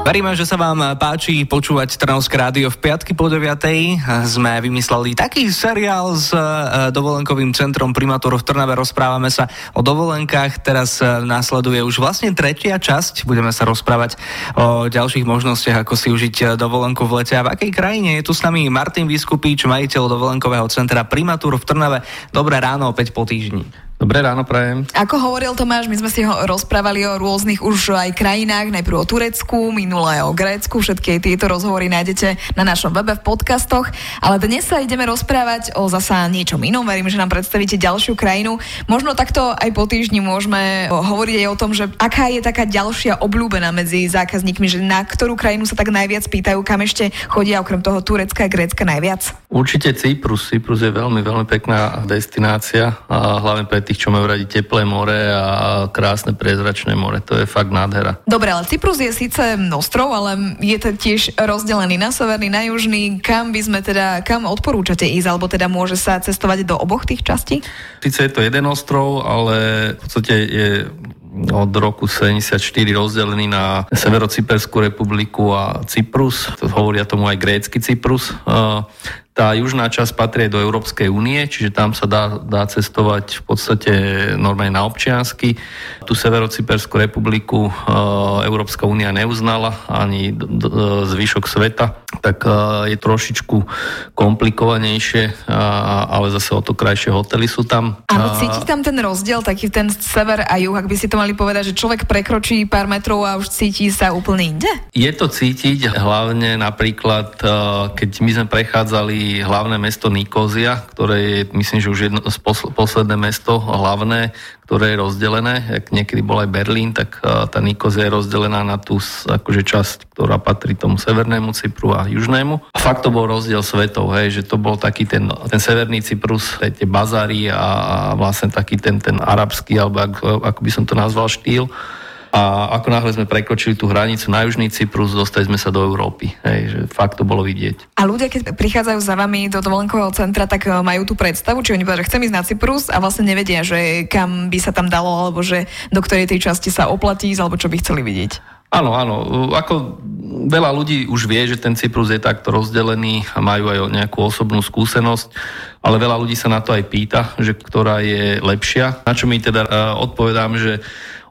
Veríme, že sa vám páči počúvať Trnavské rádio v piatky po 9. Sme vymysleli taký seriál s e, dovolenkovým centrom Primátor v Trnave. Rozprávame sa o dovolenkách. Teraz e, následuje už vlastne tretia časť. Budeme sa rozprávať o ďalších možnostiach, ako si užiť e, dovolenku v lete. A v akej krajine je tu s nami Martin Vyskupič, majiteľ dovolenkového centra Primátor v Trnave. Dobré ráno, opäť po týždni. Dobré ráno, prajem. Ako hovoril Tomáš, my sme si ho rozprávali o rôznych už aj krajinách, najprv o Turecku, minulé o Grécku, všetky tieto rozhovory nájdete na našom webe v podcastoch, ale dnes sa ideme rozprávať o zasa niečom inom, verím, že nám predstavíte ďalšiu krajinu. Možno takto aj po týždni môžeme hovoriť aj o tom, že aká je taká ďalšia obľúbená medzi zákazníkmi, že na ktorú krajinu sa tak najviac pýtajú, kam ešte chodia okrem toho Turecka a Grécka najviac? Určite Cyprus. Cyprus je veľmi, veľmi pekná destinácia, a hlavne pre tých, čo majú radi teplé more a krásne priezračné more. To je fakt nádhera. Dobre, ale Cyprus je síce ostrov, ale je to tiež rozdelený na severný, na južný. Kam by sme teda, kam odporúčate ísť, alebo teda môže sa cestovať do oboch tých častí? Sice je to jeden ostrov, ale v podstate je od roku 74 rozdelený na Severocyperskú republiku a Cyprus. Hovoria tomu aj grécky Cyprus. Tá južná časť patrí do Európskej únie, čiže tam sa dá, dá cestovať v podstate normálne na občiansky. Tu Severociperskú republiku e, Európska únia neuznala, ani d- zvyšok sveta, tak e, je trošičku komplikovanejšie, e, ale zase o to krajšie hotely sú tam. Áno, cíti tam ten rozdiel, taký ten sever a juh, ak by si to mali povedať, že človek prekročí pár metrov a už cíti sa úplne inde? Je to cítiť, hlavne napríklad, e, keď my sme prechádzali hlavné mesto Nikozia, ktoré je, myslím, že už jedno, posledné mesto hlavné, ktoré je rozdelené. Ak niekedy bol aj Berlín, tak tá Nikozia je rozdelená na tú akože časť, ktorá patrí tomu severnému Cypru a južnému. A fakt to bol rozdiel svetov, hej, že to bol taký ten, ten severný Cyprus, tie bazary a vlastne taký ten, ten arabský, alebo ako, ako by som to nazval, štýl a ako náhle sme prekročili tú hranicu na južný Cyprus, dostali sme sa do Európy. Hej, že fakt to bolo vidieť. A ľudia, keď prichádzajú za vami do dovolenkového centra, tak e, majú tú predstavu, či oni povedia, že chcem ísť na Cyprus a vlastne nevedia, že kam by sa tam dalo, alebo že do ktorej tej časti sa oplatí alebo čo by chceli vidieť. Áno, áno. Ako veľa ľudí už vie, že ten Cyprus je takto rozdelený a majú aj nejakú osobnú skúsenosť, ale veľa ľudí sa na to aj pýta, že ktorá je lepšia. Na čo mi teda uh, odpovedám, že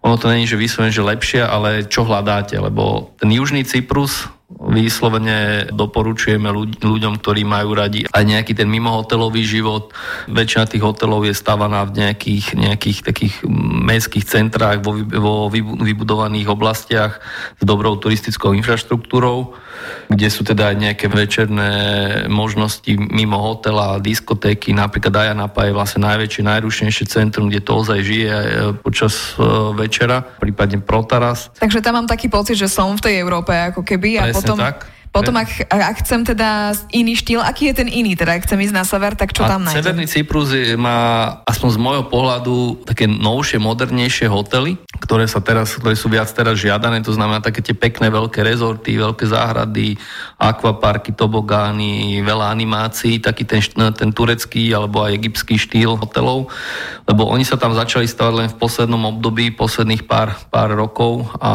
ono to není, že vyslovene, že lepšie, ale čo hľadáte, lebo ten južný Cyprus vyslovene doporučujeme ľuďom, ktorí majú radi aj nejaký ten mimohotelový život. Väčšina tých hotelov je stávaná v nejakých, nejakých takých mestských centrách vo, vo vybudovaných oblastiach s dobrou turistickou infraštruktúrou, kde sú teda aj nejaké večerné možnosti mimo hotela, diskotéky. Napríklad Ajanapa je vlastne najväčšie, najrušnejšie centrum, kde to ozaj žije e, počas e, večera, prípadne Protaras. Takže tam mám taký pocit, že som v tej Európe ako keby a potom... Tak potom, ak, ak chcem teda iný štýl, aký je ten iný? Teda ak chcem ísť na sever, tak čo a tam nájdem? Severný Cyprus má, aspoň z môjho pohľadu, také novšie, modernejšie hotely, ktoré, sa teraz, ktoré sú viac teraz žiadané, to znamená také tie pekné veľké rezorty, veľké záhrady, akvaparky, tobogány, veľa animácií, taký ten, ten turecký alebo aj egyptský štýl hotelov, lebo oni sa tam začali stavať len v poslednom období, posledných pár, pár rokov a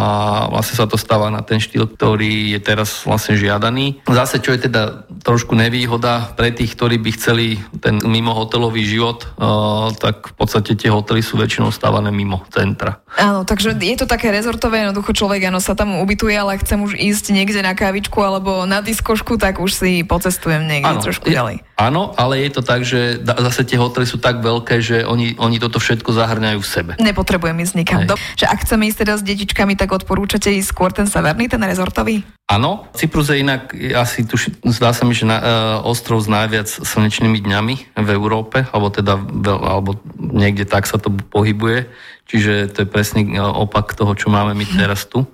vlastne sa to stáva na ten štýl, ktorý je teraz vlastne žiadaný. Zase, čo je teda trošku nevýhoda pre tých, ktorí by chceli ten mimo hotelový život, uh, tak v podstate tie hotely sú väčšinou stávané mimo centra. Áno, takže je to také rezortové, jednoducho človek áno, sa tam ubytuje, ale chcem už ísť niekde na kávičku alebo na diskošku, tak už si pocestujem niekde áno, trošku ďalej. Áno, ale je to tak, že zase tie hotely sú tak veľké, že oni, oni toto všetko zahrňajú v sebe. Nepotrebujem ísť nikam. Do, že ak chceme ísť teda s detičkami, tak odporúčate ísť skôr ten severný, ten rezortový? Áno, Cyprus je inak, asi tu, zdá sa mi, že na, uh, ostrov s najviac slnečnými dňami v Európe, alebo teda alebo niekde tak sa to pohybuje, čiže to je presný uh, opak toho, čo máme my teraz tu.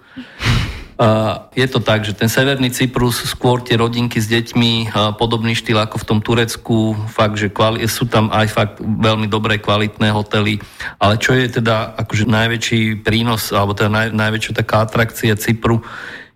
Je to tak, že ten severný Cyprus, skôr tie rodinky s deťmi, podobný štýl ako v tom Turecku, fakt, že kvali- sú tam aj fakt veľmi dobré kvalitné hotely, ale čo je teda akože najväčší prínos, alebo teda naj, najväčšia taká atrakcia Cypru,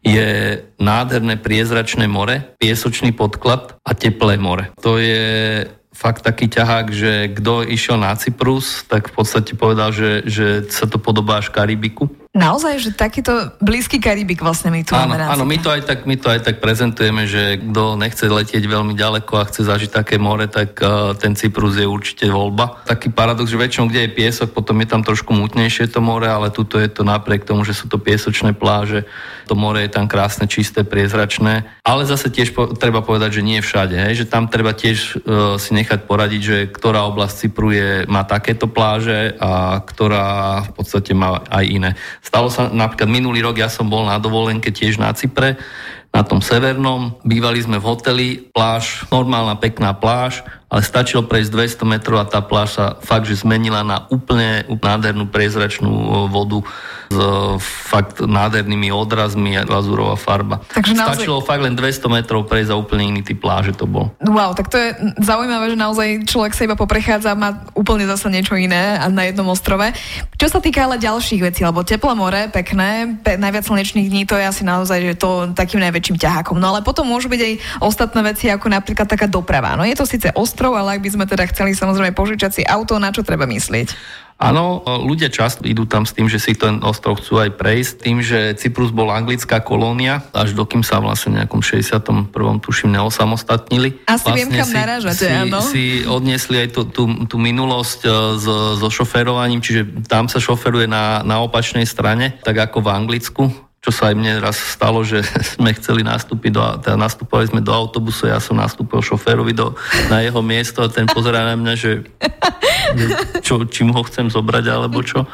je nádherné priezračné more, piesočný podklad a teplé more. To je fakt taký ťahák, že kto išiel na Cyprus, tak v podstate povedal, že, že sa to podobá až Karibiku. Naozaj, že takýto blízky Karibik vlastne my tu áno, máme Áno, my to, aj tak, my to aj tak prezentujeme, že kto nechce letieť veľmi ďaleko a chce zažiť také more, tak uh, ten Cyprus je určite voľba. Taký paradox, že väčšinou, kde je piesok, potom je tam trošku mutnejšie to more, ale tuto je to napriek tomu, že sú to piesočné pláže, to more je tam krásne, čisté, priezračné. Ale zase tiež po, treba povedať, že nie všade, hej, že tam treba tiež uh, si nechať poradiť, že ktorá oblasť Cypru je, má takéto pláže a ktorá v podstate má aj iné. Stalo sa napríklad minulý rok, ja som bol na dovolenke tiež na Cypre, na tom severnom. Bývali sme v hoteli, pláž, normálna pekná pláž, ale stačilo prejsť 200 metrov a tá pláž sa fakt, že zmenila na úplne nádhernú priezračnú vodu fakt nádhernými odrazmi a glazúrová farba. Takže naozaj... Stačilo fakt len 200 metrov prejsť a úplne iný typ pláže to bol. Wow, tak to je zaujímavé, že naozaj človek sa iba poprechádza a má úplne zase niečo iné a na jednom ostrove. Čo sa týka ale ďalších vecí, lebo teplé more, pekné, pe- najviac slnečných dní, to je asi naozaj že to takým najväčším ťahákom. No ale potom môžu byť aj ostatné veci, ako napríklad taká doprava. No je to síce ostrov, ale ak by sme teda chceli samozrejme požičať si auto, na čo treba myslieť? Áno, ľudia často idú tam s tým, že si ten ostrov chcú aj prejsť, tým, že Cyprus bol anglická kolónia, až dokým sa vlastne nejakom 61. tuším neosamostatnili. Asi vlastne viem, kam si, narážate, si, áno. Si odniesli aj tú, tú, tú minulosť e, so, so šoferovaním, čiže tam sa šoferuje na, na opačnej strane, tak ako v Anglicku čo sa aj mne raz stalo, že sme chceli nastúpiť do, teda nastupovali sme do autobusu, ja som nastúpil šoférovi do, na jeho miesto a ten pozerá na mňa, že, že čo, čím ho chcem zobrať alebo čo.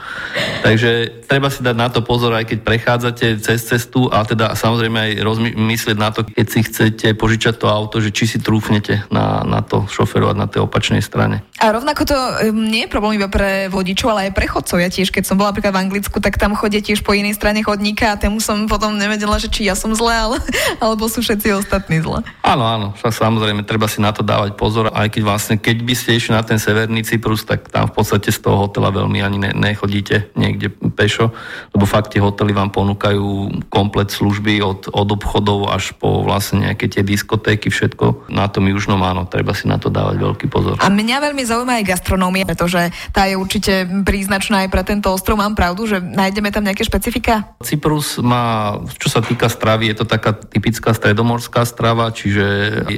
Takže treba si dať na to pozor, aj keď prechádzate cez cestu a teda samozrejme aj rozmyslieť na to, keď si chcete požičať to auto, že či si trúfnete na, na to šoferovať na tej opačnej strane. A rovnako to nie je problém iba pre vodičov, ale aj pre chodcov. Ja tiež, keď som bola napríklad v Anglicku, tak tam chodia tiež po inej strane chodníka a som potom nevedela, že či ja som zle, ale, alebo sú všetci ostatní zle. Áno, áno, samozrejme, treba si na to dávať pozor, aj keď vlastne, keď by ste išli na ten severný Cyprus, tak tam v podstate z toho hotela veľmi ani ne, nechodíte niekde pešo, lebo fakt tie hotely vám ponúkajú komplet služby od, od obchodov až po vlastne nejaké tie diskotéky, všetko na tom južnom áno, treba si na to dávať veľký pozor. A mňa veľmi zaujíma aj gastronómia, pretože tá je určite príznačná aj pre tento ostrov. Mám pravdu, že nájdeme tam nejaké špecifika? Cyprus má, čo sa týka stravy, je to taká typická stredomorská strava, čiže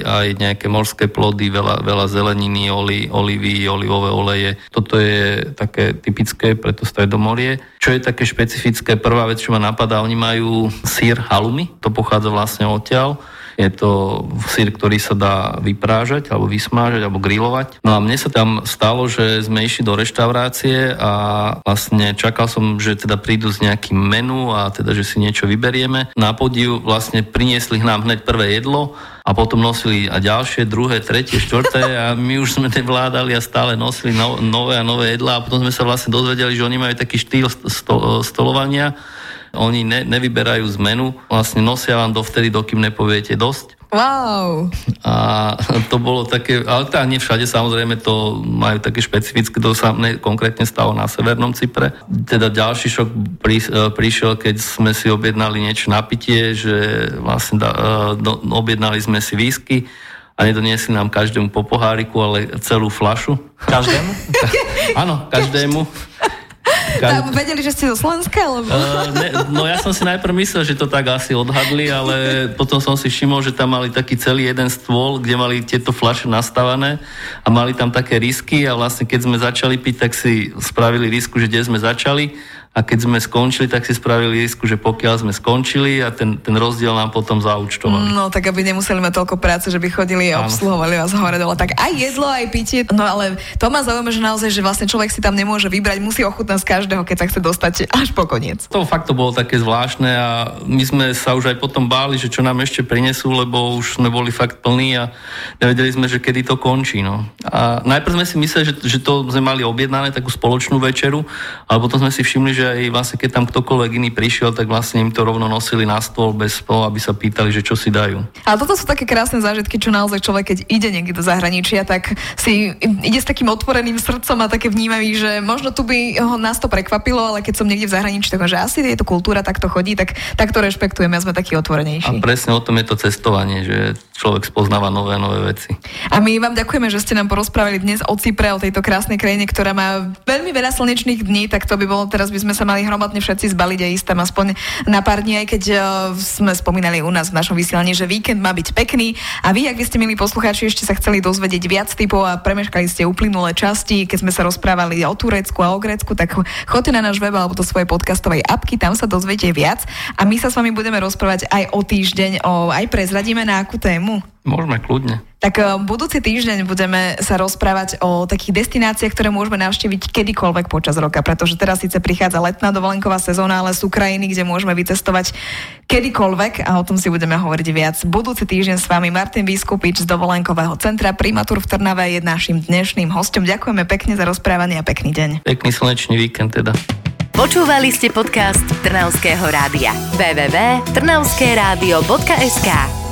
aj nejaké morské plody, veľa, veľa zeleniny, oli, olivy, olivové oleje. Toto je také typické pre to stredomorie. Čo je také špecifické, prvá vec, čo ma napadá, oni majú sír halumi, to pochádza vlastne odtiaľ je to sír, ktorý sa dá vyprážať, alebo vysmážať, alebo grilovať. No a mne sa tam stalo, že sme išli do reštaurácie a vlastne čakal som, že teda prídu s nejakým menu a teda, že si niečo vyberieme. Na podiu vlastne priniesli nám hneď prvé jedlo a potom nosili a ďalšie, druhé, tretie, štvrté a my už sme nevládali a stále nosili no, nové a nové jedlá a potom sme sa vlastne dozvedeli, že oni majú taký štýl sto, stolovania, oni ne, nevyberajú zmenu, vlastne nosia vám dovtedy, dokým nepoviete dosť. Wow. A to bolo také, ale teda nie všade samozrejme to majú také špecifické, to sa mne konkrétne stalo na Severnom Cypre. Teda ďalší šok prí, e, prišiel, keď sme si objednali niečo na pitie, že vlastne da, do, e, objednali sme si výsky a nedoniesli nám každému po poháriku, ale celú flašu. Každému? Áno, každému. Tam vedeli, že ste zo Slovenska? Alebo... Uh, ne, no ja som si najprv myslel, že to tak asi odhadli, ale potom som si všimol, že tam mali taký celý jeden stôl, kde mali tieto flaše nastavané a mali tam také risky a vlastne keď sme začali piť, tak si spravili risku, že kde sme začali a keď sme skončili, tak si spravili risku, že pokiaľ sme skončili a ten, ten rozdiel nám potom zaučtovali. No tak aby nemuseli mať toľko práce, že by chodili a obsluhovali vás hore dole. Tak aj jedlo, aj pitie. No ale to ma zaujíma, že naozaj, že vlastne človek si tam nemôže vybrať, musí ochutnať z každého, keď sa chce dostať až po koniec. To fakt to bolo také zvláštne a my sme sa už aj potom báli, že čo nám ešte prinesú, lebo už sme boli fakt plní a nevedeli sme, že kedy to končí. No. A najprv sme si mysleli, že, že to sme mali objednané takú spoločnú večeru, ale potom sme si všimli, že že aj vlastne keď tam ktokoľvek iný prišiel, tak vlastne im to rovno nosili na stôl bez toho, aby sa pýtali, že čo si dajú. Ale toto sú také krásne zážitky, čo naozaj človek, keď ide niekde do zahraničia, tak si ide s takým otvoreným srdcom a také vnímavý, že možno tu by ho nás to prekvapilo, ale keď som niekde v zahraničí, tak že asi je to kultúra, tak to chodí, tak, tak to rešpektujeme a sme takí otvorenejší. A presne o tom je to cestovanie, že človek spoznáva nové nové veci. A my vám ďakujeme, že ste nám porozprávali dnes o Cypre, o tejto krásnej krajine, ktorá má veľmi veľa slnečných dní, tak to by bolo teraz by sme sa mali hromadne všetci zbaliť a ísť tam aspoň na pár dní, aj keď uh, sme spomínali u nás v našom vysielaní, že víkend má byť pekný. A vy, ak by ste milí poslucháči ešte sa chceli dozvedieť viac typov a premeškali ste uplynulé časti, keď sme sa rozprávali o Turecku a o Grécku, tak choďte na náš web alebo do svojej podcastovej apky, tam sa dozviete viac. A my sa s vami budeme rozprávať aj o týždeň, o, aj prezradíme na akú tému. Môžeme kľudne. Tak eh, budúci týždeň budeme sa rozprávať o takých destináciách, ktoré môžeme navštíviť kedykoľvek počas roka, pretože teraz síce prichádza letná dovolenková sezóna, ale sú krajiny, kde môžeme vycestovať kedykoľvek a o tom si budeme hovoriť viac. Budúci týždeň s vami Martin Vyskupič z dovolenkového centra Primatur v Trnave je našim dnešným hostom. Ďakujeme pekne za rozprávanie a pekný deň. Pekný slnečný víkend teda. Počúvali ste podcast Trnavského rádia. www.trnavskeradio.sk